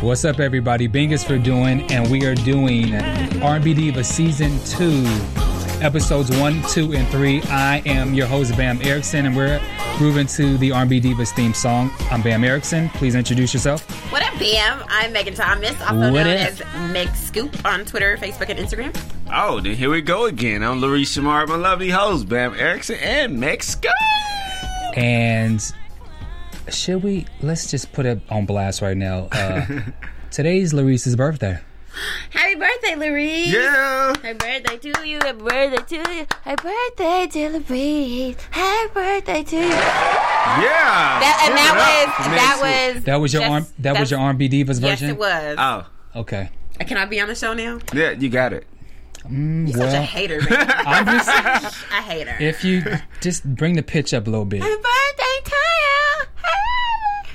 What's up, everybody? Bing is for doing, and we are doing R&B Diva Season 2, Episodes 1, 2, and 3. I am your host, Bam Erickson, and we're grooving to the R&B Divas theme song. I'm Bam Erickson. Please introduce yourself. What up, Bam? I'm Megan Thomas, also What known up? as Meg Scoop on Twitter, Facebook, and Instagram. Oh, then here we go again. I'm Larissa Smart, my lovely host, Bam Erickson, and Mexico. And should we, let's just put it on blast right now. Uh, today's Larissa's birthday. Happy birthday, Larry! Yeah. Happy birthday to you, happy birthday to you, happy birthday to Larry, happy birthday to you. Yeah. That, and Give it that was, for that was, That was your just- arm, that was your R&B Divas version. Yes, it was. Oh, Okay. Can I be on the show now? yeah, you got it. You're such a hater, man. I'm just, I hate her. if you just bring the pitch up a little bit. happy birthday to you.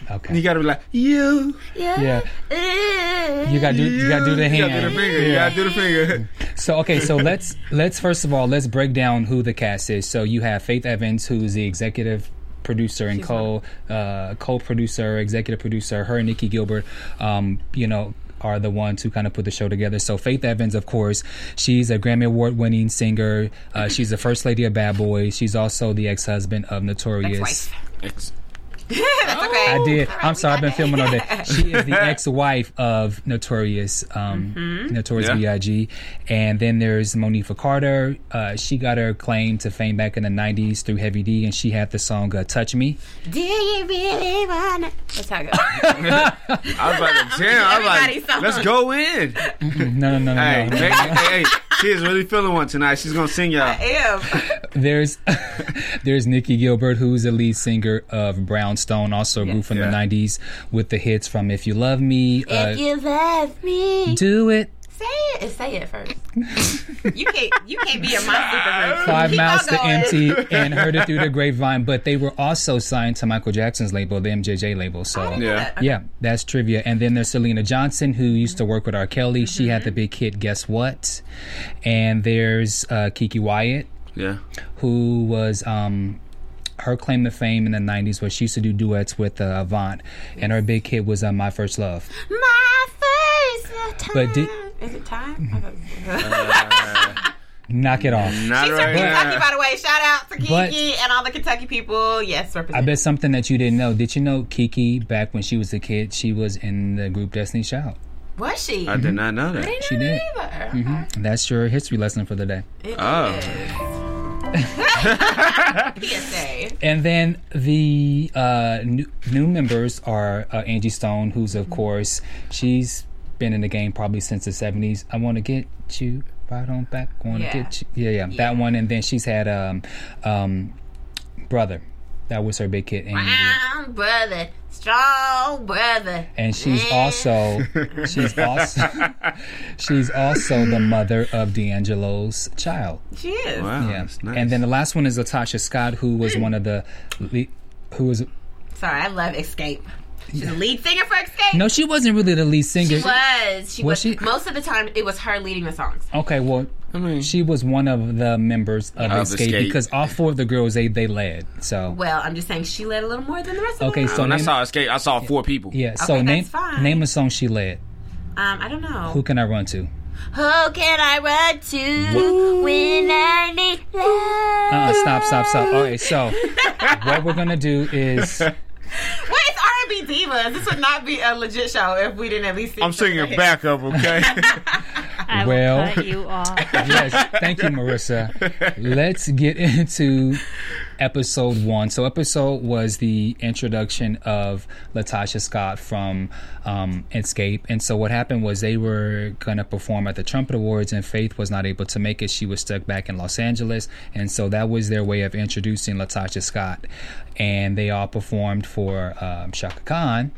Okay. You gotta be like, you. Yeah. Yeah. You gotta do, you gotta do the hand. You gotta do the finger. You gotta do the finger. So okay, so let's let's first of all let's break down who the cast is. So you have Faith Evans, who's the executive producer and co uh, co-producer, executive producer. Her and Nicci Gilbert, um, you know. Are the ones who kind of put the show together. So Faith Evans, of course, she's a Grammy Award winning singer. Uh, she's the first lady of Bad Boys. She's also the ex husband of Notorious. Ex-wife. It's- That's okay. I did. All right, I'm sorry, I've been that. filming all day. She is the ex-wife of Notorious, um, Mm-hmm. Notorious Yeah. B.I.G. And then there's Monifah Carter. Uh, she got her claim to fame back in the '90s through Heavy D, and she had the song uh, "Touch Me." Do you really wanna? That's how it goes. I was about to jam. I was like, let's go in. No, no, no, no. Hey, no. Meg- hey, hey, she is really feeling one tonight. She's gonna sing y'all. Ew. There's there's Nicci Gilbert, who's the lead singer of Brownstone, also a group from Yeah. the '90s with the hits from "If You Love Me," uh, If you love me, "Do It," say it. Say it first. you can't. You can't be a my super group. Five Keep Miles to going. Empty and Heard It Through the Grapevine, but they were also signed to Michael Jackson's label, the MJJ label. So Yeah. yeah, that's trivia. And then there's Syleena Johnson, who used to work with R. Kelly. She had the Mm-hmm. big hit "Guess What," and there's uh, Keke Wyatt, Yeah. who was. Um, her claim to fame in the 90s was she used to do duets with uh, Avant, and her big hit was uh, My First Love. My first time. But did- Is it time? Knock it off. Not She's from Kentucky, now. by the way. Shout out to Keke But- and all the Kentucky people. Yes, I bet something that you didn't know. Did you know Keke, back when she was a kid, she was in the group Destiny's Child? Was she? I did not know that. didn't She did. Either. Mm-hmm. That's your history lesson for the day. It Oh. is. PSA. And then the uh, new, new members are uh, Angie Stone, who's of course she's been in the game probably since the seventies. I want to get you right on back. Want to Yeah. get you, yeah, yeah, that one. And then she's had um, um, brother. That was her big hit. And, Brown brother, strong brother. and she's also she's also she's also the mother of D'Angelo's child. She is. Wow. Yeah, That's nice. and then the last one is LaTocha Scott, who was one of the le- who was Sorry, I love Xscape. She's the lead singer for Xscape. no, she wasn't really the lead singer. She was. She Was was. she? Most of the time, it was her leading the songs. Okay, well, I mean, she was one of the members of Of Xscape, Xscape. because all four of the girls they they led. So Well, I'm just saying she led a little more than the rest of okay, them. so when I name, saw Xscape, I saw four people. yeah, so Okay, name that's fine. name a song she led. Um, I don't know. Who can I run to? Who can I run to when I need love? Uh, stop, stop, stop. All right, so what we're gonna do is What is R&B divas? This would not be a legit show if we didn't at least. Sing I'm singing the hits. backup, okay? I Well- will cut you off. yes, thank you, Marissa. Let's get into episode one. So, episode was the introduction of LaTocha Scott from um, Xscape. And so, what happened was they were going to perform at the Trumpet Awards, and Faith was not able to make it. She was stuck back in Los Angeles. And so, that was their way of introducing LaTocha Scott. And they all performed for um, Chaka Khan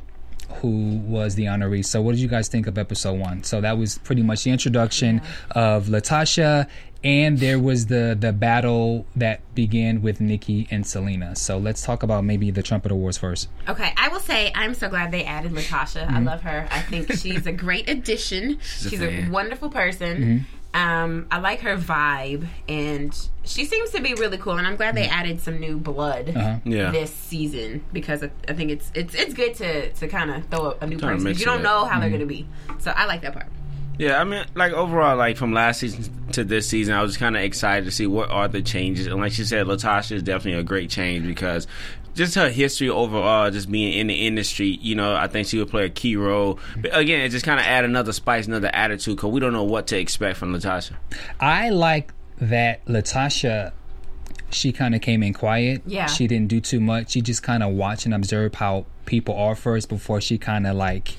who was the honoree. So, what did you guys think of episode one? So that was pretty much the introduction of LaTocha, and there was the the battle that began with Nicci and Syleena. So let's talk about maybe the Trumpet Awards first. Okay, I will say I'm so glad they added LaTocha. Mm-hmm. I love her. I think she's a great addition. She's, a, fan. wonderful person. Mm-hmm. Um, I like her vibe, and she seems to be really cool. And I'm glad Mm-hmm. they added some new blood Uh-huh. Yeah. this season because I, I think it's it's it's good to to kind of throw a, a new Kinda person. mix You don't up. know how Mm-hmm. they're going to be, so I like that part. Yeah, I mean, like overall, like from last season to this season, I was kind of excited to see what are the changes. And like she said, LaTocha is definitely a great change because just her history overall, just being in the industry, you know, I think she would play a key role. But again, it just kind of add another spice, another attitude because we don't know what to expect from LaTocha. I like that LaTocha. She kind of came in quiet. Yeah. She didn't do too much. She just kind of watched and observed how people are first before she kind of like,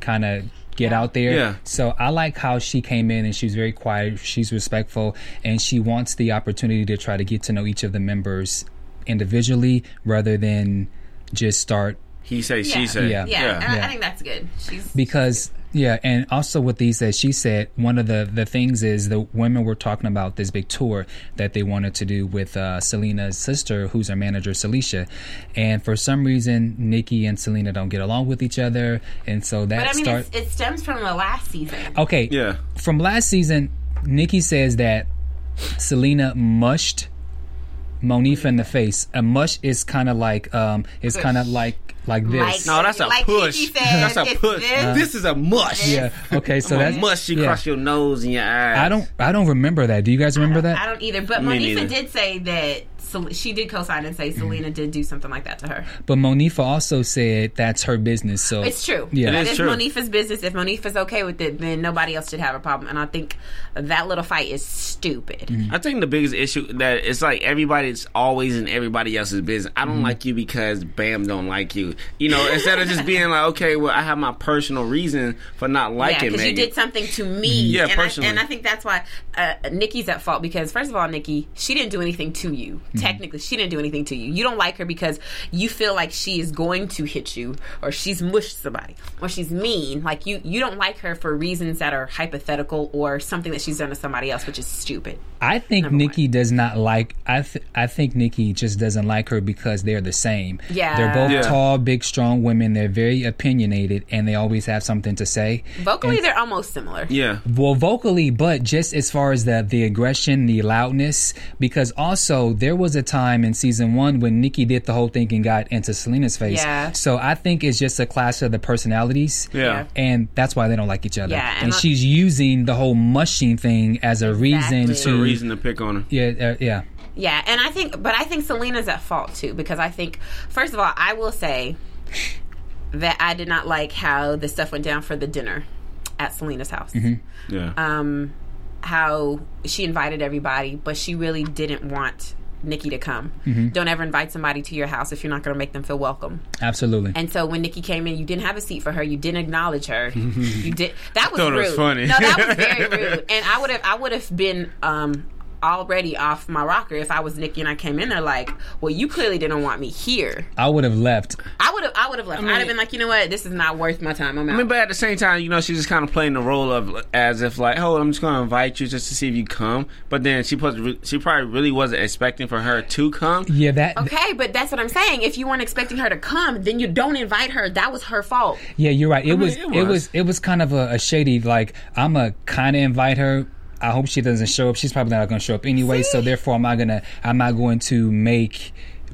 kind of get out there. Yeah. So I like how she came in and she was very quiet. She's respectful and she wants the opportunity to try to get to know each of the members individually rather than just start He say, Yeah. she say, Yeah. Yeah, and I, Yeah. I think that's good. She's because yeah and also with these that she said one of the the things is the women were talking about this big tour that they wanted to do with uh, syleena's sister who's her manager celicia and for some reason nicci and syleena don't get along with each other and so that but I mean, start it's, it stems from the last season. okay Yeah. from last season nicci says that syleena mushed monifah in the face a mush is kind of like um it's kind of like like this Like- No, that's a Like push. Said, that's a push. this- This is a mush. yeah okay so that's mush you yeah. cross your nose and your eyes. I don't I don't remember that. Do you guys remember that? I don't either. But Me Monifah neither. did say that she did co-sign and say Mm-hmm. Syleena did do something like that to her. But Monifah also said that's her business. So It's true. Yeah. That It is is true. Monifah's business. If Monifah's okay with it, then nobody else should have a problem. And I think that little fight is stupid. Mm-hmm. I think the biggest issue that it's like everybody's always in everybody else's business. I Mm-hmm. don't like you because Bam don't like you. You know, instead of just being like, okay, well, I have my personal reason for not liking. Yeah, liking because you did something to me. Yeah, and personally. I, and I think that's why uh, Nicci's at fault because first of all, Nicci, she didn't do anything to you. Mm-hmm. Technically, she didn't do anything to you. You don't like her because you feel like she is going to hit you, or she's mushed somebody, or she's mean. Like you, you don't like her for reasons that are hypothetical or something that she's done to somebody else, which is stupid. I think Number Nicci does not like. I th- I think Nicci just doesn't like her because they're the same. Yeah. they're both Yeah. tall, big, strong women. They're very opinionated, and they always have something to say. Vocally, And- they're almost similar. yeah. Well, vocally, but just as far as the the aggression, the loudness, because also there was a time in season one when Nicci did the whole thing and got into Syleena's face. Yeah. So I think it's just a clash of the personalities. Yeah. And that's why they don't like each other. Yeah, And, and she's using the whole mushing thing as a reason Exactly. It's a to. reason to pick on her. Yeah, uh, yeah. Yeah, and I think, but I think Syleena's at fault too because I think, first of all, I will say that I did not like how the stuff went down for the dinner at Syleena's house. Yeah. Um, how she invited everybody, but she really didn't want Nicci to come. Don't ever invite somebody to your house if you're not going to make them feel welcome. Absolutely. And so when Nicci came in, you didn't have a seat for her. You didn't acknowledge her. you did. That was thought it rude. was funny. No, that was very rude. And I would have, I would have been um, already off my rocker if I was Nicci and I came in there like, well, you clearly didn't want me here. I would have left. I would have, I would have left. I would have been like, you know what, this is not worth my time. I'm out. I mean, but at the same time, you know, she's just kind of playing the role of as if like, oh, I'm just going to invite you just to see if you come. But then she put, she probably really wasn't expecting for her to come. Yeah, that. Okay, but that's what I'm saying. If you weren't expecting her to come, then you don't invite her. That was her fault. Yeah, you're right. It mean, was it it was. was it was kind of a, a shady like I'm a kind of invite her. I hope she doesn't show up. She's probably not going to show up anyway. So therefore, I'm not gonna I'm not going to make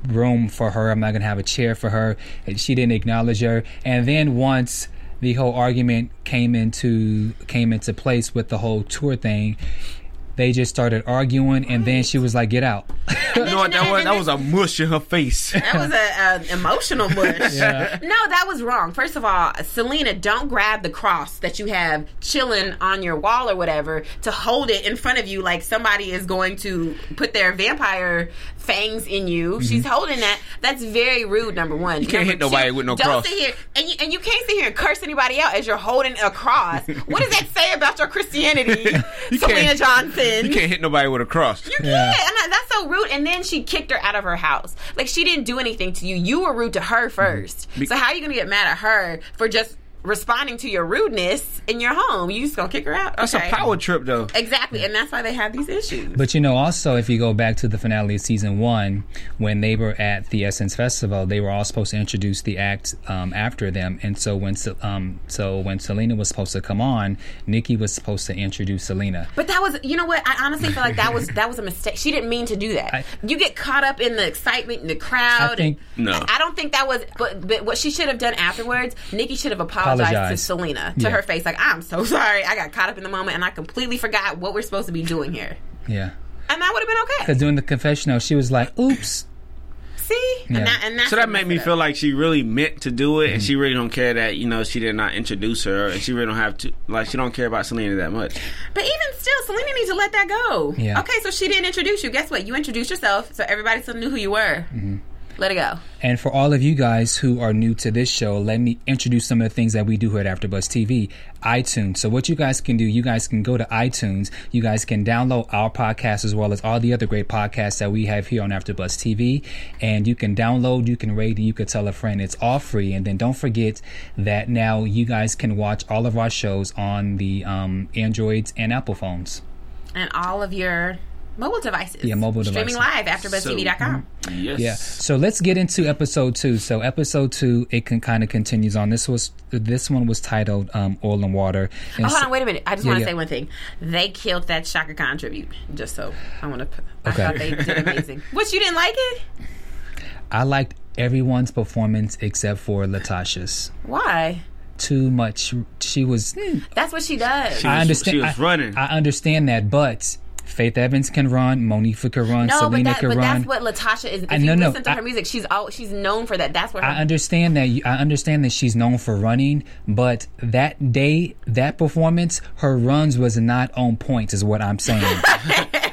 room for her. I'm not going to have a chair for her. And she didn't acknowledge her. And then once the whole argument came into came into place with the whole tour thing, they just started arguing, and then she was like, "Get out." You know what that was? That was a mush in her face. That was a, a emotional mush. No, that was wrong. First of all, Syleena, don't grab the cross that you have chilling on your wall or whatever to hold it in front of you like somebody is going to put their vampire fangs in you. Mm-hmm. She's holding that. That's very rude. Number one, you can't hit nobody with no don't cross. Sit here and you, and you can't sit here and curse anybody out as you're holding a cross. what does that say about your Christianity, Syleena Johnson? You can't hit nobody with a cross. You can't. And that- that's so rude. And then she kicked her out of her house. Like she didn't do anything to you. You were rude to her first. Mm-hmm. So how are you gonna get mad at her for just responding to your rudeness in your home? You just gonna kick her out? That's Okay. a power trip, though. Exactly, and that's why they have these issues. But you know, also if you go back to the finale of season one, when they were at the Essence Festival, they were all supposed to introduce the act um, after them, and so when um, so when Syleena was supposed to come on, Nicci was supposed to introduce Syleena. But that was, you know what? I honestly feel like that was that was a mistake. She didn't mean to do that. I- you get caught up in the excitement in the crowd. I think- and- No. I don't think that was. But, but what she should have done afterwards, Nicci should have apologized to Apologize. Syleena to Yeah. her face, like, "I'm so sorry. I got caught up in the moment and I completely forgot what we're supposed to be doing here." Yeah, And that would have been okay. because during the confessional, she was like, "Oops." See, Yeah. and that and that's So that made me feel like she really meant to do it, Mm-hmm. and she really don't care that you know she did not introduce her, and she really don't have to like she don't care about Syleena that much. But even still, Syleena needs to let that go. Yeah. Okay, so she didn't introduce you. Guess what? You introduced yourself, so everybody still knew who you were. Mm-hmm. Let it go. And for all of you guys who are new to this show, let me introduce some of the things that we do here at AfterBuzz TV. iTunes. So what you guys can do, you guys can go to iTunes. You guys can download our podcast as well as all the other great podcasts that we have here on AfterBuzz TV. And you can download, you can rate, and you can tell a friend. It's all free. And then don't forget that now you guys can watch all of our shows on the um, Androids and Apple phones. And all of your mobile devices. Yeah, mobile devices. Streaming devices. live after BuzzTV.com. Yes. Yeah. So let's get into episode two. So episode two, it can kind of continues on. This was this one was titled um, "Oil and Water." And Oh, hold so- on, wait a minute. I just Yeah, want to yeah. say one thing. They killed that Chaka Khan tribute. Just so I want to. I Okay. thought they did amazing. what you didn't like it? I liked everyone's performance except for LaTocha's. Why? Too much. She was. hmm, That's what she does. She I understand. she was I- running. I understand that, but Faith Evans can run. Monifah can run. no, but Syleena that, can but run. that's what LaTocha is. If I- you no, no, listen to I- her music, she's all she's known for that. That's what her I understand that. You, I understand that she's known for running, but that day, that performance, her runs was not on point. Is what I'm saying.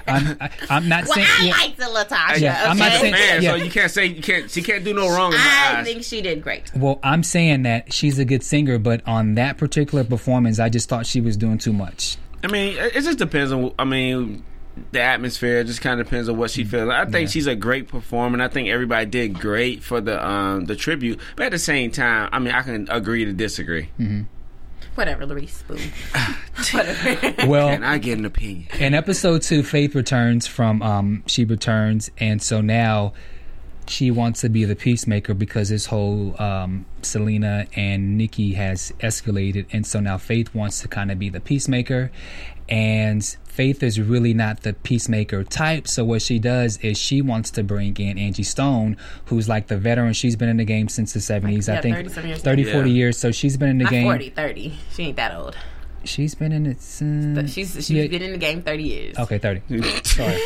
I'm, I, I'm not Well, saying. I yeah. like the LaTocha. Yeah, I'm not saying- Man, Yeah. so you can't say you can't. She can't do no wrong in my I eyes. think she did great. Well, I'm saying that she's a good singer, but on that particular performance, I just thought she was doing too much. I mean, it it just depends on. I mean, the atmosphere just kind of depends on what she feels. I think she's a great performer, and I think everybody did great for the um the tribute. But at the same time, I mean, I can agree to disagree. Whatever, Larice. Boom. Whatever. Well, And I get an opinion. in episode two, Faith returns from um she returns, and so now she wants to be the peacemaker because this whole um Syleena and Nicci has escalated, and so now Faith wants to kind of be the peacemaker, and Faith is really not the peacemaker type. So what she does is she wants to bring in Angie Stone, who's like the veteran. She's been in the game since the seventies, Yeah, I think, 30-some years. 30, 40 Yeah. years. So she's been in the Not game. 40, 30. She ain't that old. She's been in it. Since, she's she's yeah. been in the game 30 years. Okay, thirty. Sorry.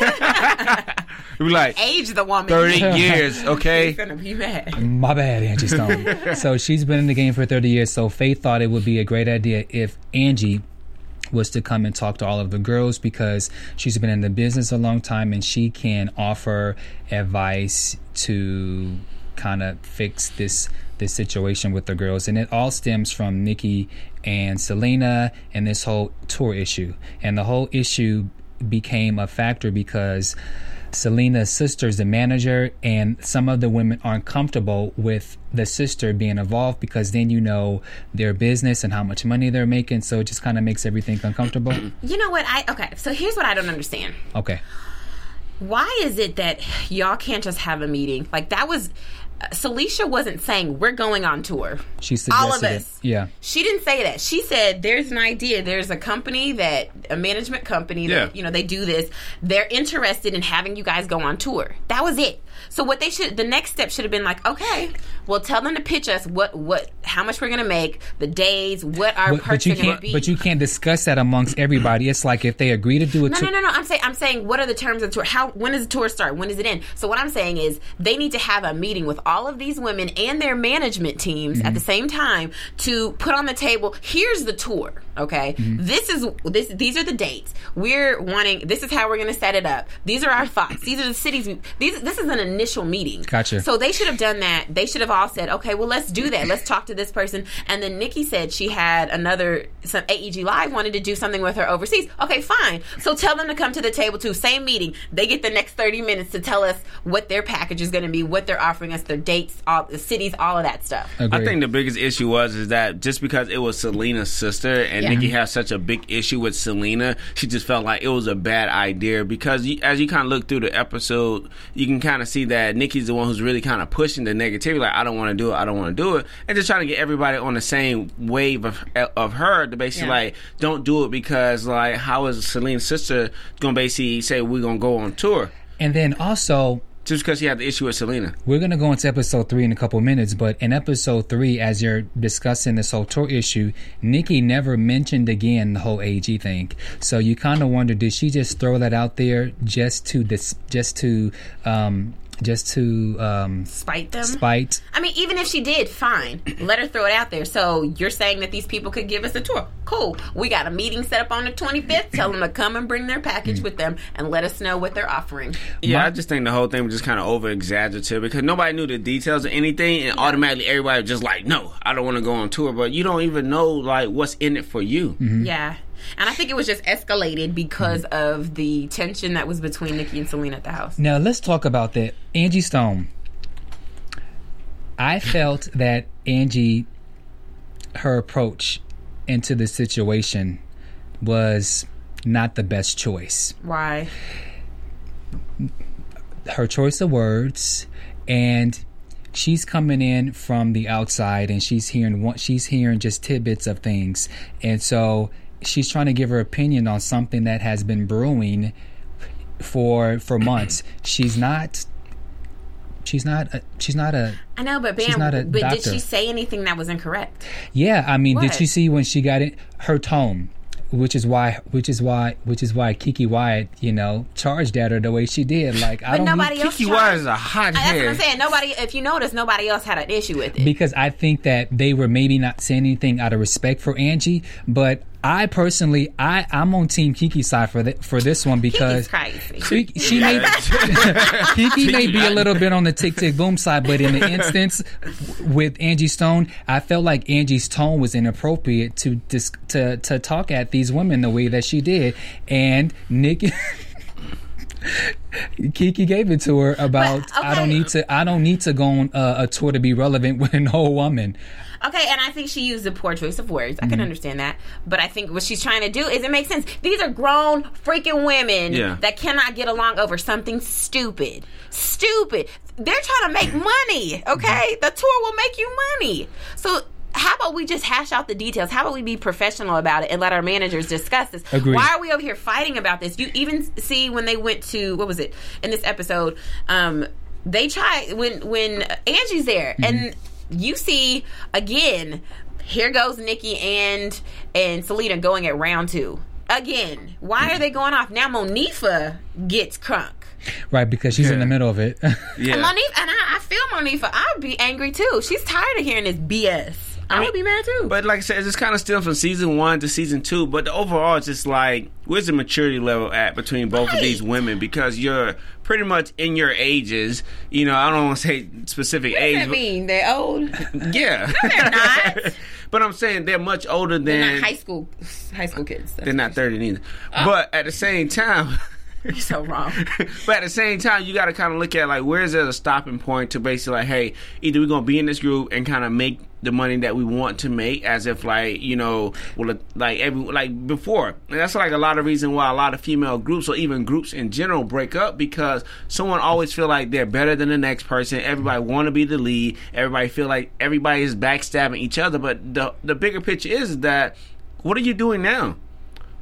We like Age the woman. thirty years, okay? She's gonna be mad. My bad, Angie Stone. so she's been in the game for 30 years. So Faith thought it would be a great idea if Angie was to come and talk to all of the girls because she's been in the business a long time and she can offer advice to kind of fix this this situation with the girls and it all stems from Nicci and Syleena and this whole tour issue and the whole issue became a factor because Syleena's sister is the manager, and some of the women aren't comfortable with the sister being involved because then you know their business and how much money they're making. So it just kind of makes everything uncomfortable. You know what? I okay. So here's what I don't understand. Okay. Why is it that y'all can't just have a meeting? Like that was uh, Celicia wasn't saying we're going on tour. She suggested All of it. Us. Yeah. She didn't say that. She said there's an idea. There's a company that a management company that Yeah. you know they do this. They're interested in having you guys go on tour. That was it. So what they should the next step should have been like, okay, well tell them to pitch us what what how much we're gonna make, the days, what our But, perks but you are gonna can't. be. But you can't discuss that amongst everybody. It's like if they agree to do a No, tour. no, no, no. I'm saying, I'm saying, what are the terms of the tour? How, when does the tour start? When does it end? So what I'm saying is, they need to have a meeting with all of these women and their management teams at mm-hmm. the same time to put on the table. Here's the tour. Okay, mm-hmm. this is this. These are the dates. We're wanting. This is how we're going to set it up. These are our thoughts. These are the cities. We, these. This is an initial meeting. Gotcha. So they should have done that. They should have all said, okay, well, let's do that. Let's talk to this person. And then Nicci said she had another, some AEG Live wanted to do something with her overseas. Okay, fine. So tell them to come to the table too. Same meeting. They get the next 30 minutes to tell us what their package is going to be, what they're offering us, their dates, all the cities, all of that stuff. Agree. I think the biggest issue was is that just because it was Syleena's sister and Yeah. Nicci has such a big issue with Syleena, she just felt like it was a bad idea because you, as you kind of look through the episode, you can kind of see that Nicci's the one who's really kind of pushing the negativity, like I don't want to do it, I don't want to do it, and just trying to get everybody on the same wave of of her to basically Yeah. like don't do it because like how is Syleena's sister gonna basically say we're gonna go on tour and then also just because she had the issue with Syleena? We're to go into episode three in a couple minutes, but in episode three, as you're discussing this whole tour issue, Nicci never mentioned again the whole AEG thing. So you kind of wonder, did she just throw that out there just to dis- just to um, just to um, Spite them. spite? I mean, even if she did, fine. Let her throw it out there. So you're saying that these people could give us a tour. Cool. We got a meeting set up on the 25th. Tell them to come and bring their package with them and let us know what they're offering. Yeah, My- I just think the whole thing was just kind of over exaggerative because nobody knew the details of anything, and automatically everybody was just like, "No, I don't want to go on tour," but you don't even know like what's in it for you. Mm-hmm. Yeah. And I think it was just escalated because of the tension that was between Nicci and Syleena at the house. Now let's talk about that. Angie Stone. I felt that Angie, her approach into the situation was not the best choice. Why? her choice of words and she's coming in from the outside and she's hearing one she's hearing just tidbits of things and so she's trying to give her opinion on something that has been brewing for for months she's not she's not a, she's not a I know, but She's Bam, not a but did she say anything that was incorrect? yeah i mean did What? you see when she got it her tone which is why which is why which is why Keke Wyatt, you know, charged at her the way she did. Like I But don't nobody need, else Keke. Wyatt is a hot uh, That's what. I'm saying. Nobody, if you notice, nobody else had an issue with it. because I think that they were maybe not saying anything out of respect for Angie, but I personally, I I'm on Team Keke's side for th- for this one because crazy. She, she may Keke may be a little bit on the tick tick boom side, but in the instance with Angie Stone, I felt like Angie's tone was inappropriate to dis- to to talk at these women the way that she did, and Nick. Keke gave it to her about But, I don't need to I don't need to go on a, a tour to be relevant with an old woman. Okay, and I think she used a poor choice of words. I can Mm-hmm. understand that. But I think what she's trying to do is it makes sense. These are grown freaking women Yeah. that cannot get along over something stupid. Stupid. They're trying to make money, okay? The tour will make you money. So how about we just hash out the details? How about we be professional about it and let our managers discuss this? Agreed. Why are we over here fighting about this? You even see when they went to what was it in this episode? Um, they try when when Angie's there and you see again. Here goes Nicci and and Syleena going at round two again. Why are they going off now? Monifah gets crunk. Right, because she's in the middle of it. Yeah. And Monifah and I, I feel Monifah. I'd be angry too. She's tired of hearing this BS. I, would be mad too. But like I said, it's kind of still from season one to season two. But the overall, it's just like, where's the maturity level at between both of these women? Because you're pretty much in your ages. You know, I don't want to say specific what does age. that mean? They're old. Yeah, they're not. but I'm saying they're much older than They're high school high school kids. they're not 30 neither. Oh. But at the same time. You're so wrong. but at the same time, you got to kind of look at like where's there a stopping point to basically like, hey, either we're gonna be in this group and kind of make the money that we want to make as if like you know well like every like before. And that's like a lot of reason why a lot of female groups or even groups in general break up because someone always feel like they're better than the next person. Everybody want to be the lead. Everybody feel like everybody is backstabbing each other. But the the bigger picture is that what are you doing now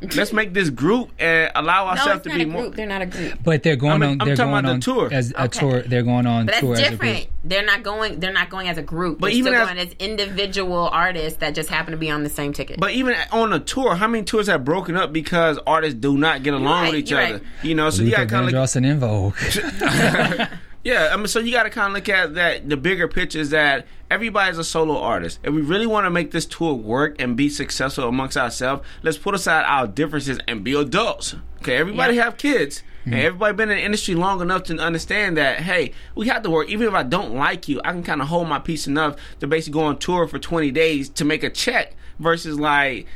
let's make this group and allow ourselves it's to not be a more group. They're not a group. But they're going I'm- on. I'm they're talking going about on the tour. as a Okay. tour. They're going on But tour that's as a group. different. They're not going. They're not going as a group. But they're even still as- going as individual artists that just happen to be on the same ticket. But even on a tour, how many tours have broken up because artists do not get along right, with each other? right. You know, so you Luther got kind of Vandross and En Vogue. yeah. I mean, so you got to kind of look at that. The bigger picture is that everybody's a solo artist. If we really want to make this tour work and be successful amongst ourselves, let's put aside our differences and be adults. Okay, everybody Yeah. have kids. Mm-hmm. And everybody been in the industry long enough to understand that hey, we have to work. Even if I don't like you, I can kind of hold my peace enough to basically go on tour for twenty days to make a check versus like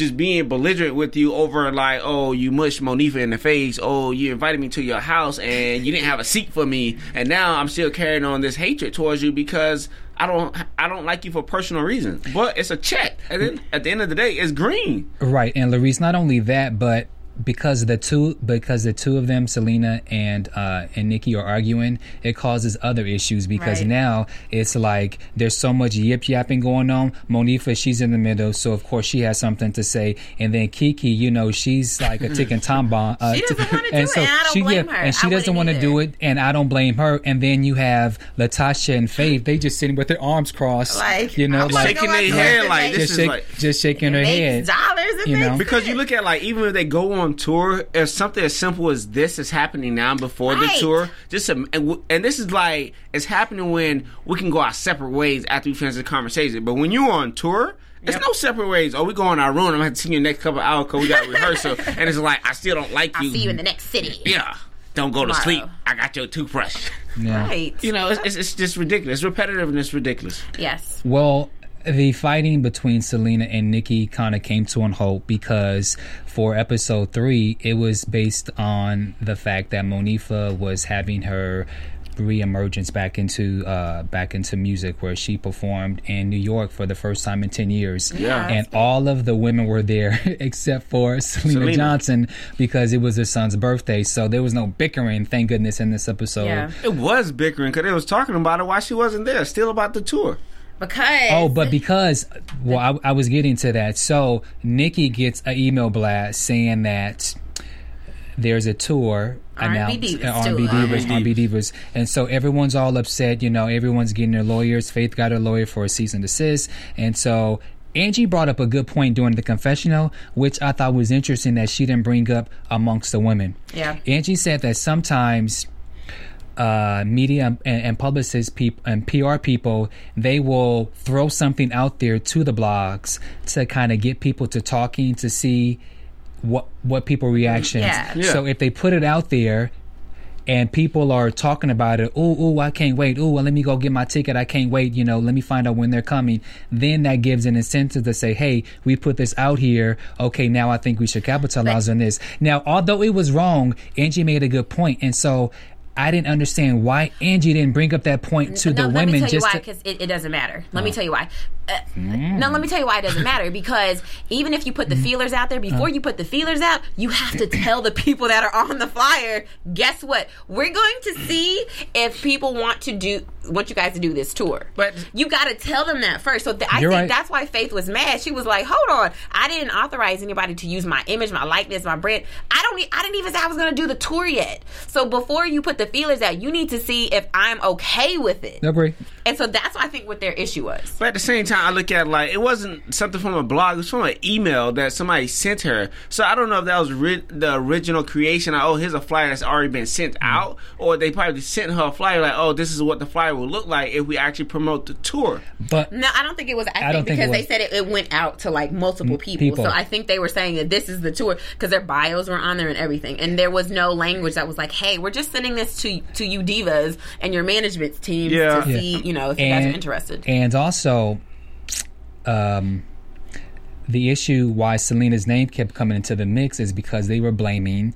just being belligerent with you over like, oh, you mushed Monifah in the face. Oh, you invited me to your house and you didn't have a seat for me, and now I'm still carrying on this hatred towards you because I don't, I don't like you for personal reasons. But it's a check, and then at the end of the day, it's green. Right, and Larice, not only that, but because the two because the two of them, Syleena and uh, and Nicci, are arguing, it causes other issues because Right. now it's like there's so much yip yapping going on. Monifah, she's in the middle, so of course she has something to say, and then Keke, you know, she's like a ticking time bomb. Uh, She doesn't wanna do and it, so and I don't she, blame yeah, her. and she I doesn't want to do it, and I don't blame her. And then you have LaTocha and Faith, they just sitting with their arms crossed, Like, you know, I wanna like Shaking out their to head the like this just is shake, like just shaking her head. Dollars. It You makes know? Because you look at like even if they go on tour, if something as simple as this is happening now before the tour, just a, and, w- and this is like it's happening when we can go our separate ways after we finish the conversation. But when you're on tour. It's no separate ways. Oh, we go in our room. I'm gonna have to see you the next couple hours because we got rehearsal. and it's like I still don't like I'll you. see you in the next city. yeah, don't go to sleep. I got your toothbrush. Yeah. Right. You know, it's, it's, it's just ridiculous. It's repetitive and it's ridiculous. Yes. Well, the fighting between Syleena and Nicci kind of came to an halt because for episode three, it was based on the fact that Monifah was having her reemergence back into uh, back into music, where she performed in New York for the first time in ten years. Yeah. and all of the women were there except for Syleena, Syleena. Johnson because it was her son's birthday. So there was no bickering, thank goodness, in this episode. Yeah. It was bickering because they was talking about it why she wasn't there. Still about the tour. Because Oh, but because well, I, I was getting to that. So Nicci gets an email blast saying that there's a tour R&B announced Divas uh, R&B tour. Divas, R&B Divas, and so everyone's all upset. You know, everyone's getting their lawyers. Faith got her lawyer for a cease and desist, and so. Angie brought up a good point during the confessional, which I thought was interesting that she didn't bring up amongst the women. Yeah. Angie said that sometimes uh, media and, and publicists people and PR people, they will throw something out there to the blogs to kind of get people to talking to see what what people reactions. Yeah. Yeah. So if they put it out there and people are talking about it, oh, oh, I can't wait. Oh, well, let me go get my ticket. I can't wait. You know, let me find out when they're coming. Then that gives an incentive to say, hey, we put this out here. Okay, now I think we should capitalize on this. Now, although it was wrong, Angie made a good point, and so. I didn't understand why Angie didn't bring up that point to no, the let me women tell you just why, to, because it, it doesn't matter. Let me oh. tell you why. Uh, mm. No, let me tell you why it doesn't matter. Because even if you put the mm. feelers out there, before uh. you put the feelers out, you have to tell the people that are on the flyer. Guess what? We're going to see if people want to do want you guys to do this tour. But- you got to tell them that first. So th- I think right. that's why Faith was mad. She was like, "Hold on, I didn't authorize anybody to use my image, my likeness, my brand. I don't. I didn't even say I was going to do the tour yet. So before you put the feelers out, you need to see if I'm okay with it." Agree. And so that's what I think what their issue was. But at the same time, I look at it like it wasn't something from a blog; it was from an email that somebody sent her. So I don't know if that was ri- the original creation. Like, oh, here's a flyer that's already been sent mm-hmm. out, or they probably sent her a flyer like, oh, this is what the flyer will look like if we actually promote the tour. But No, I don't think it was. I, I don't think think because it they said it, it went out to like multiple people. people. So I think they were saying that this is the tour because their bios were on there and everything, and there was no language that was like, "Hey, we're just sending this to to you divas and your management teams Yeah. to Yeah. see, you know, if you guys are interested." And also, um, the issue why Syleena's name kept coming into the mix is because they were blaming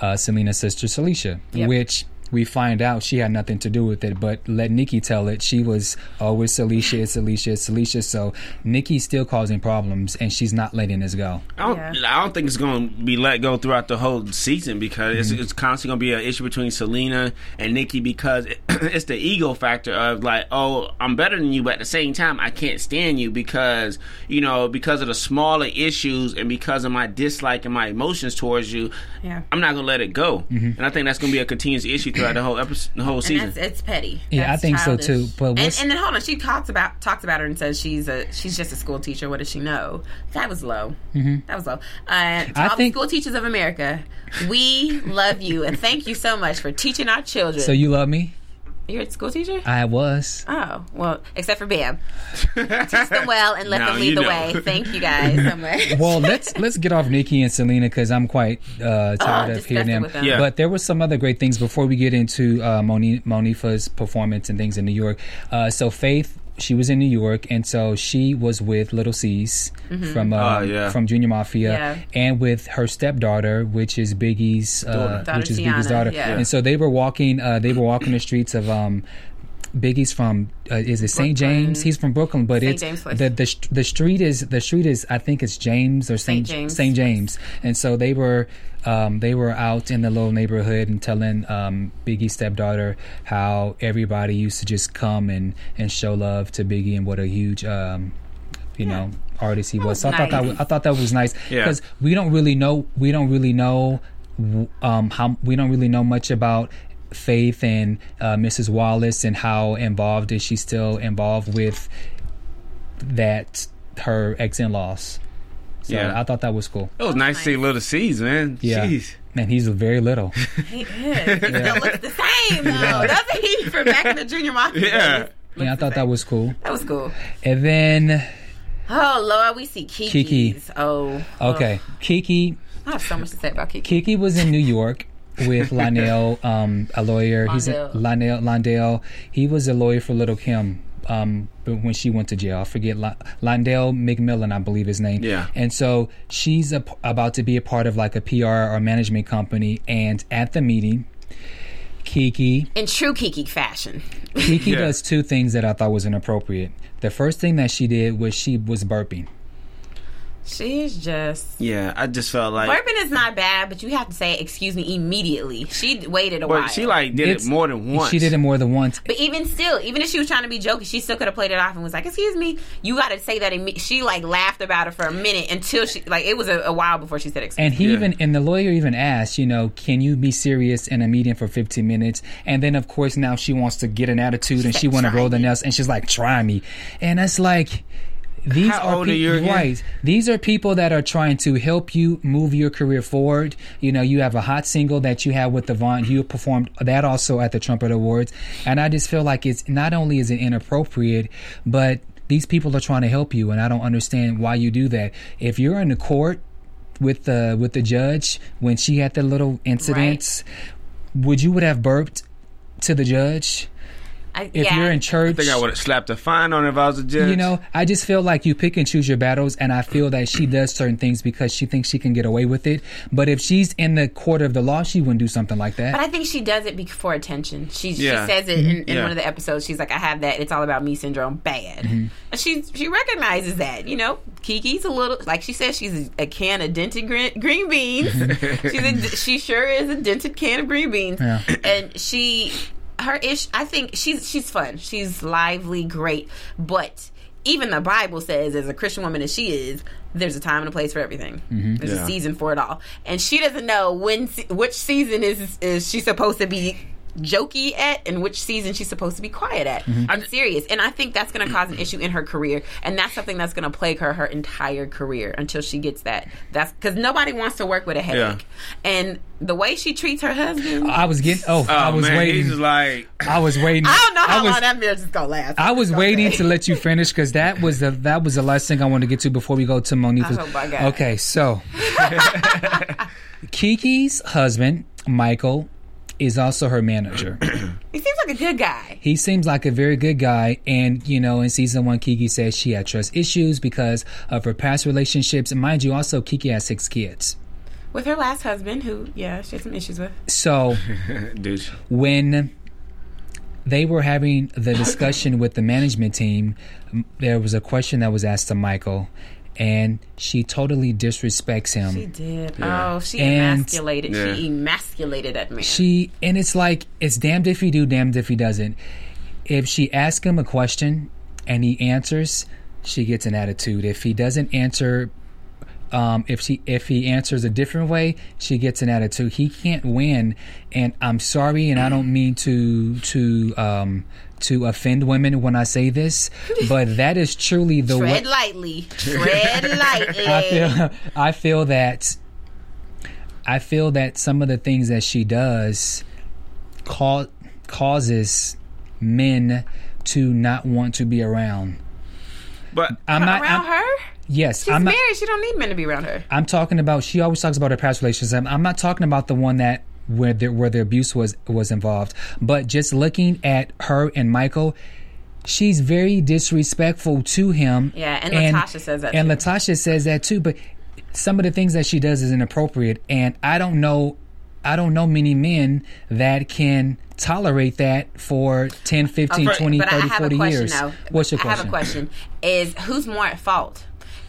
uh, Syleena's sister Celicia, Yep. which we find out she had nothing to do with it, but let Nicci tell it. She was, oh, it's Alicia, it's Alicia, it's Alicia. So Nicci's still causing problems, and she's not letting this go. I don't, Yeah. I don't think it's going to be let go throughout the whole season because it's, mm-hmm. it's constantly going to be an issue between Syleena and Nicci because it, it's the ego factor of like, oh, I'm better than you, but at the same time, I can't stand you because you know because of the smaller issues and because of my dislike and my emotions towards you. Yeah. I'm not going to let it go, and I think that's going to be a continuous issue throughout the whole episode, the whole And season. it's petty. Yeah, I That's think so, too. But and, what's- and then hold on, she talks about talks about her and says she's a she's just a school teacher. What does she know? That was low. That was low. Uh, to Mm-hmm. I all think- the school teachers of America, we love you and thank you so much for teaching our children. So you love me? You're a school teacher? I was. Oh well, except for Bam. Teach them well and let Now them lead the know. way. Thank you guys so much. Well, let's let's get off Nicci and Syleena because I'm quite uh, tired of hearing them. them. Yeah. But there were some other great things before we get into uh, Moni- Monifah's performance and things in New York. Uh, so Faith, she was in New York, and so she was with Little Cease from uh, Oh, yeah. from Junior Mafia, Yeah. and with her stepdaughter, which is Biggie's uh, Daughter. which is Daughter Biggie's daughter. yeah. And so they were walking. Uh, they were walking the streets of. Um, Biggie's from uh, is it St. James? He's from Brooklyn, but St. it's the the the street is the street is I think it's James or St. St. James. St. James, and so they were um, they were out in the little neighborhood and telling um, Biggie's stepdaughter how everybody used to just come and and show love to Biggie and what a huge um, you know artist he was. was So I thought that was, I thought that was nice Yeah. because we don't really know we don't really know um, how we don't really know much about Faith and uh, Mrs. Wallace and how involved is she still involved with that her ex in laws. So Yeah. I thought that was cool. it was nice to see Little Cease, man. Yeah, Jeez. man, he's very little. He is. He still looks the same though. Doesn't he? From back in the junior mafia. Yeah. days. yeah, I thought that was cool. That was cool. And then Oh Lord, we see Keke's. Keke. Oh. okay, Keke. I have so much to say about Keke. Keke was in New York with Lionel, um, a lawyer. He's a, Londell. Lionel Londell. He was a lawyer for Little Kim. Um, but when she went to jail, I forget Li- Londell McMillan, I believe his name. Yeah. And so she's a, about to be a part of like a PR or management company. And at the meeting, Keke In true Keke fashion. Keke Yeah. does two things that I thought was inappropriate. The first thing that she did was she was burping. She's just Yeah, I just felt like. Burping is not bad, but you have to say excuse me immediately. She waited a But while. she like did It's- it more than once. She did it more than once. But even still, even if she was trying to be joking, she still could have played it off and was like, "Excuse me." You got to say that. Imme- she like laughed about it for a minute until she like it was a, a while before she said excuse. Me. And he Yeah. even and the lawyer even asked, you know, can you be serious in a meeting for 15 minutes? And then of course now she wants to get an attitude and she want to roll the me. nails and she's like, try me. And that's like these How are old are you again? right. These are people that are trying to help you move your career forward. You know, you have a hot single that you have with Devon. You performed that also at the Trumpet Awards, and I just feel like it's not only is it inappropriate, but these people are trying to help you, and I don't understand why you do that. If you're in the court with the with the judge when she had the little incidents, would you would have burped to the judge I, if yeah. you're in church, I church? think I would have slapped a fine on her if I was a judge. You know, I just feel like you pick and choose your battles, and I feel that she does certain things because she thinks she can get away with it. But if she's in the court of the law, she wouldn't do something like that. But. I think she does it be- for attention. She Yeah. she says it in, in Yeah. one of the episodes. She's like, "I have that. It's all about me syndrome. Bad." Mm-hmm. She she recognizes that. You know, Keke's a little like she says she's a, a can of dented green, green beans. she's a, she sure is a dented can of green beans. Yeah. And she her ish. I think she's she's fun. She's lively, great, but. Even the Bible says, as a Christian woman as she is, there's a time and a place for everything. Mm-hmm. There's Yeah. a season for it all, and she doesn't know when, which season is is she supposed to be jokey at, and which season she's supposed to be quiet at. Mm-hmm. I'm serious, and I think that's going to cause an issue in her career, and that's something that's going to plague her her entire career until she gets that. That's because nobody wants to work with a headache, and the way she treats her husband. I was getting. Oh, oh I oh, was man, waiting. he's like I was waiting. I don't know how was, long that marriage is gonna last. I was waiting to let you finish because that was the that was the last thing I wanted to get to before we go to Monifah's. Oh, my God. Okay, so Keke's husband Michael is also her manager. he seems like a good guy. he seems like a very good guy and you know in season one keke says she had trust issues because of her past relationships and mind you also keke has six kids with her last husband, who yeah, she had some issues with. So Dude. when they were having the discussion with the management team, there was a question that was asked to Michael, and she totally disrespects him. She did. Oh, she And- emasculated. Yeah. She emasculated that man. She and it's like it's damned if he do, damned if he doesn't. If she asks him a question and he answers, she gets an attitude. If he doesn't answer, um, if she if he answers a different way, she gets an attitude. He can't win, and I'm sorry, and I don't mean to to um, to offend women when I say this, but that is truly the way. Tread lightly. Tread lightly. I feel I feel that I feel that some of the things that she does cause causes men to not want to be around. But I'm not around I'm- her. Yes, She's I'm not married. She don't need men to be around her. I'm talking about she always talks about her past relationships. I'm, I'm not talking about the one that where the, where the abuse was was involved, but just looking at her and Michael, she's very disrespectful to him. Yeah, and LaTocha says that And too. LaTocha says that too. But some of the things that she does is inappropriate, and I don't know. I don't know many men that can tolerate that for 10, 15, uh, But- 20, But 30, I have 40 a question years. though. What's your I question? have a question. Is who's more at fault?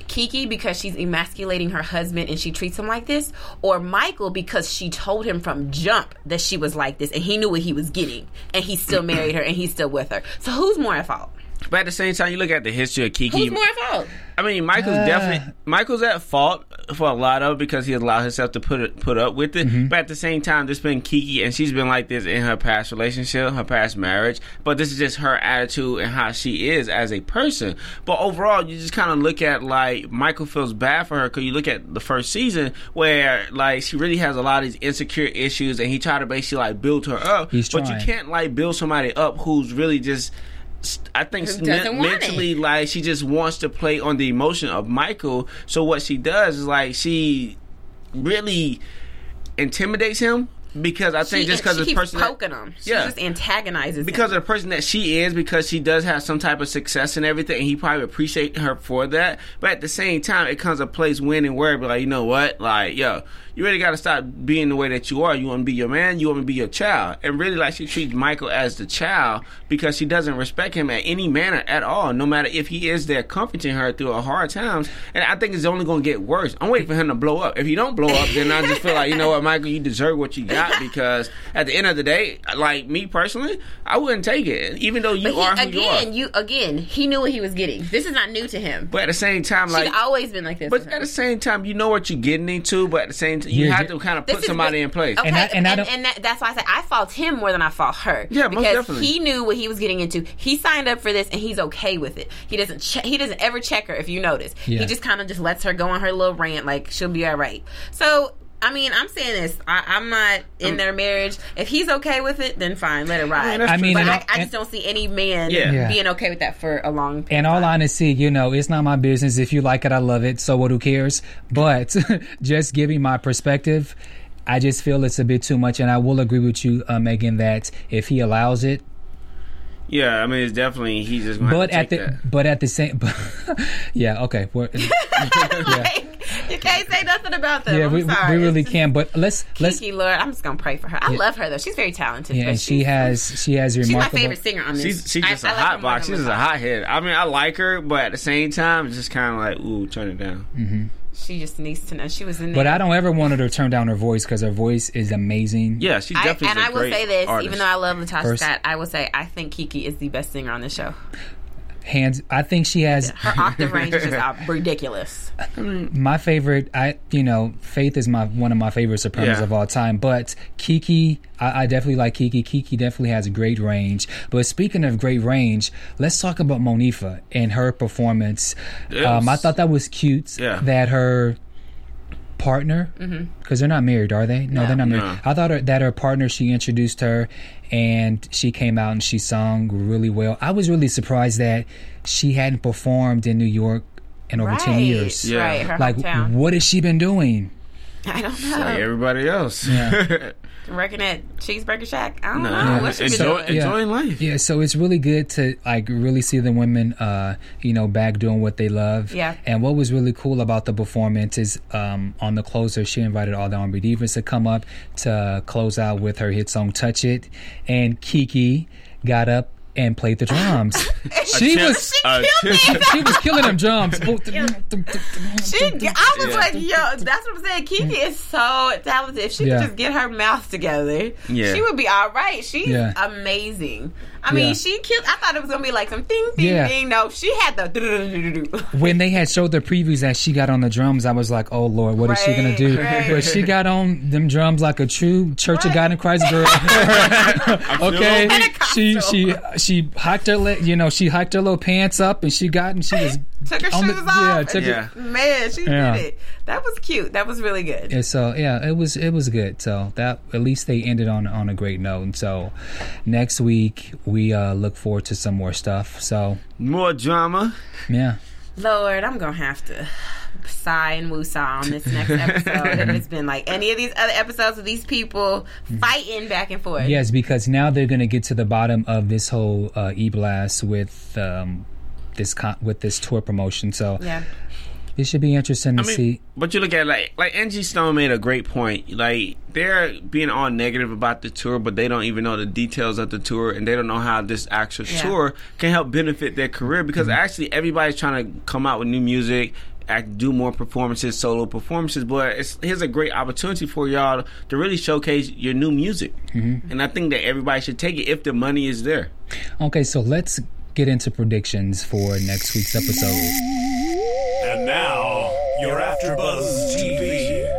Keke because she's emasculating her husband and she treats him like this, or Michael because she told him from jump that she was like this and he knew what he was getting and he still married her and he's still with her. So who's more at fault? But at the same time, you look at the history of Keke. Who's more at fault? I mean, Michael's Uh. definitely Michael's at fault for a lot of it because he allowed himself to put it, put up with it. Mm-hmm. But at the same time, there's been Keke, and she's been like this in her past relationship, her past marriage. But this is just her attitude and how she is as a person. But overall, you just kind of look at like Michael feels bad for her because you look at the first season where like she really has a lot of these insecure issues, and he tried to basically like build her up. He's but you can't like build somebody up who's really just. I think doesn't it. mentally like she just wants to play on the emotion of Michael. So what she does is like she really intimidates him because I think She, just because the person that- poking him. She Yeah. just antagonizes because him. of the person that she is, because she does have some type of success and everything, and he probably appreciate her for that. But at the same time, it comes a place when and where, be like, you know what, like, yo, you really got to stop being the way that you are. You want to be your man, you want to be your child, and really, like, she treats Michael as the child because she doesn't respect him at any manner at all, no matter if he is there comforting her through her hard times. And I think it's only going to get worse. I'm waiting for him to blow up. If he don't blow up, then I just feel like, you know what, Michael, you deserve what you got because at the end of the day, like me personally, I wouldn't take it, even though you But are he, who you are. again, you again, he knew what he was getting. This is not new to him. But at the same time, like, She's always been like this. but at the same time, you know what you're getting into. But at the same time, you Yeah, have to kind of put somebody in place. Okay, And I- and, and I and, don't- that, that's why I say I fault him more than I fault her. Yeah, most because definitely. he knew what he was getting into. He signed up for this, and he's okay with it. He doesn't. Che- he doesn't ever check her. If you notice, Yeah. he just kind of just lets her go on her little rant, like she'll be all right. So. I mean, I'm saying this. I, I'm not in their marriage. If he's okay with it, then fine, let it ride. that's I mean, but and I, I- I just don't see any man Yeah. Yeah. being okay with that for a long. period In all time. honesty, you know, it's not my business. If you like it, I love it. So what? Who cares? But just giving my perspective, I just feel it's a bit too much. And I will agree with you, uh, Megan, that if he allows it, Yeah, I mean, it's definitely he's just. Gonna but have at to the that. but at the same, but, yeah, okay, we're, Like, you can't say nothing about them. yeah, I'm we, sorry. we really can. But let's let's Keke, Lord, I'm just gonna pray for her. I love her though. She's very talented. yeah, and she has she has She's my favorite singer on this. She's she's I- just I a like her hot box. She's just a Latasha. hot head. I mean, I like her, but at the same time, it's just kind of like, ooh, turn it down. Mm-hmm. She just needs to know she was in there. But I don't ever want her to turn down her voice because her voice is amazing. Yeah, she's I, definitely. and a I will great say this, artist. even though I love LaTocha First- Scott, I will say I think Keke is the best singer on the show. Hands, I think she has Her octave range is just ridiculous. my favorite i you know faith is my one of my favorite sopranos Yeah. of all time but keke I, I definitely like keke keke definitely has a great range but speaking of great range let's talk about monifah and her performance um, i thought that was cute Yeah. that her partner mm-hmm. because they're not married are they no, they're not married No. i thought her, that her partner she introduced her and she came out and she sung really well i was really surprised that she hadn't performed in new york in over 10 right, years right. Her like hometown. what has she been doing I don't know. like everybody else. Yeah. working at Cheeseburger Shack. I don't Nah, know. What she be enjoy, doing? enjoying life. Yeah, so it's really good to like really see the women, uh, you know, back doing what they love. Yeah. And what was really cool about the performance is um, on the closer, she invited all the R&B divas to come up to close out with her hit song "Touch It," and Kiki got up and played the drums. she was Uh, she was killing them drums. She, I was like, yo, that's what I'm saying. Keke is so talented. If she Yeah. could just get her mouth together, Yeah. she would be all right. She's Yeah. amazing. I mean, Yeah. she killed. I thought it was gonna be like some ding, ding, Yeah. ding. No, she had the. when they had showed the previews that she got on the drums, I was like, "Oh Lord, what is she gonna do?" right. But she got on them drums like a true Church of God in Christ girl. okay, she she she hiked her, le- you know, she hiked her little pants up, and she got and she was Took her on the- shoes yeah, off. took and- her- Man, she Yeah. did it. That was cute. That was really good. And so yeah, it was it was good. So that at least they ended on on a great note. And so next week we uh, look forward to some more stuff. So More drama. yeah, Lord, I'm gonna have to sigh and woosah on this next episode. if it's been like any of these other episodes of these people fighting back and forth. yes, because now they're gonna get to the bottom of this whole uh, e blast with um, this con- with this tour promotion. So Yeah. it should be interesting to I mean, see. but you look at like like Angie Stone made a great point. Like they're being all negative about the tour, but they don't even know the details of the tour, and they don't know how this actual Yeah. tour can help benefit their career. Because actually, everybody's trying to come out with new music. Act, do more performances, solo performances, but it's, here's a great opportunity for y'all to really showcase your new music, mm-hmm. and I think that everybody should take it if the money is there. Okay, so let's get into predictions for next week's episode. And now, your AfterBuzz TV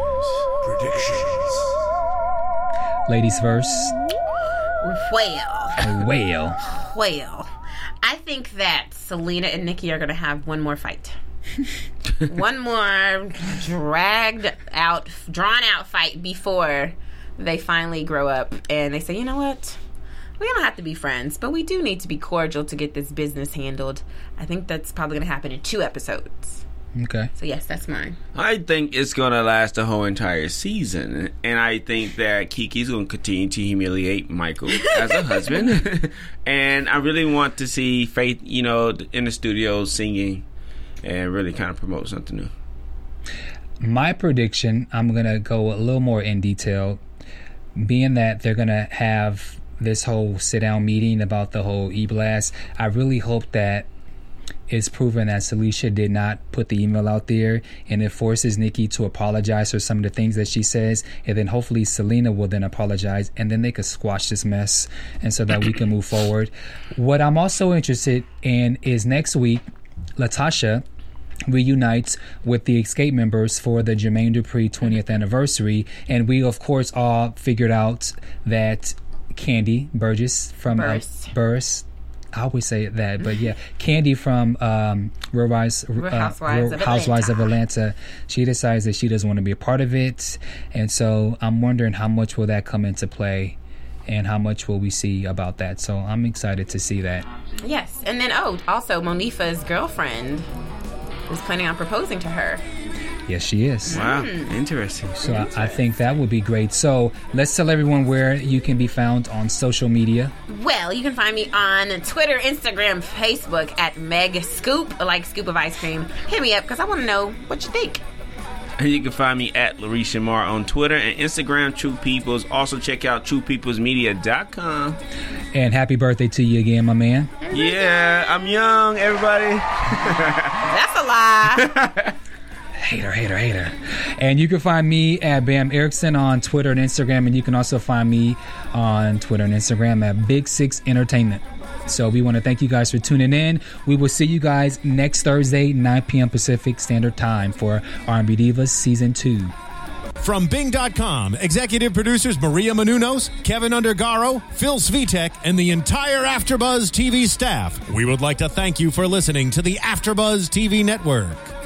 predictions. Ladies first. Well, Well, well, I think that Syleena and Nicci are gonna have one more fight. One more dragged out, drawn out fight before they finally grow up and they say, you know what? We don't have to be friends, but we do need to be cordial to get this business handled. I think that's probably going to happen in two episodes. okay. So, yes, that's mine. I think it's gonna last the whole entire season, and I think that Keke's gonna continue to humiliate Michael as a husband, and I really want to see Faith, you know, in the studio singing, and really kind of promote something new. My prediction, I'm going to go a little more in detail, being that they're going to have this whole sit down meeting about the whole e blast. I really hope that it's proven that Celicia did not put the email out there and it forces Nicci to apologize for some of the things that she says. And then hopefully Syleena will then apologize and then they could squash this mess and so that we can move forward. What I'm also interested in is next week, LaTocha reunites with the Xscape members for the Jermaine Dupri 20th anniversary. And we, of course, all figured out that Kandi Burgess from uh, Burruss. Burruss. I always say that, but yeah, Kandi from um, Real, Rise, uh, Housewives Real of Housewives of Atlanta. Atlanta. She decides that she doesn't want to be a part of it, and so I'm wondering how much will that come into play, and how much will we see about that. So I'm excited to see that. Yes. And then, oh, also, Monifah's girlfriend is planning on proposing to her. Yes, she is. Wow, hmm. interesting. So I, I think that would be great. So let's tell everyone where you can be found on social media. Well, you can find me on Twitter, Instagram, Facebook at Meg Scoop, like scoop of ice cream. Hit me up because I want to know what you think. And you can find me at Larisha Mar on Twitter and Instagram, True Peoples. Also check out TruePeoplesMedia.com. And happy birthday to you again, my man. Yeah, I'm young, everybody. That's a lie. Hater, hater, hater. And you can find me at Bam Erickson on Twitter and Instagram. And you can also find me on Twitter and Instagram at Big Six Entertainment. So we want to thank you guys for tuning in. We will see you guys next Thursday, 9 p.m. Pacific Standard Time for R&B Divas Season 2. From Bing.com, executive producers Maria Menounos, Kevin Undergaro, Phil Svitek, and the entire Afterbuzz TV staff, we would like to thank you for listening to the Afterbuzz TV network.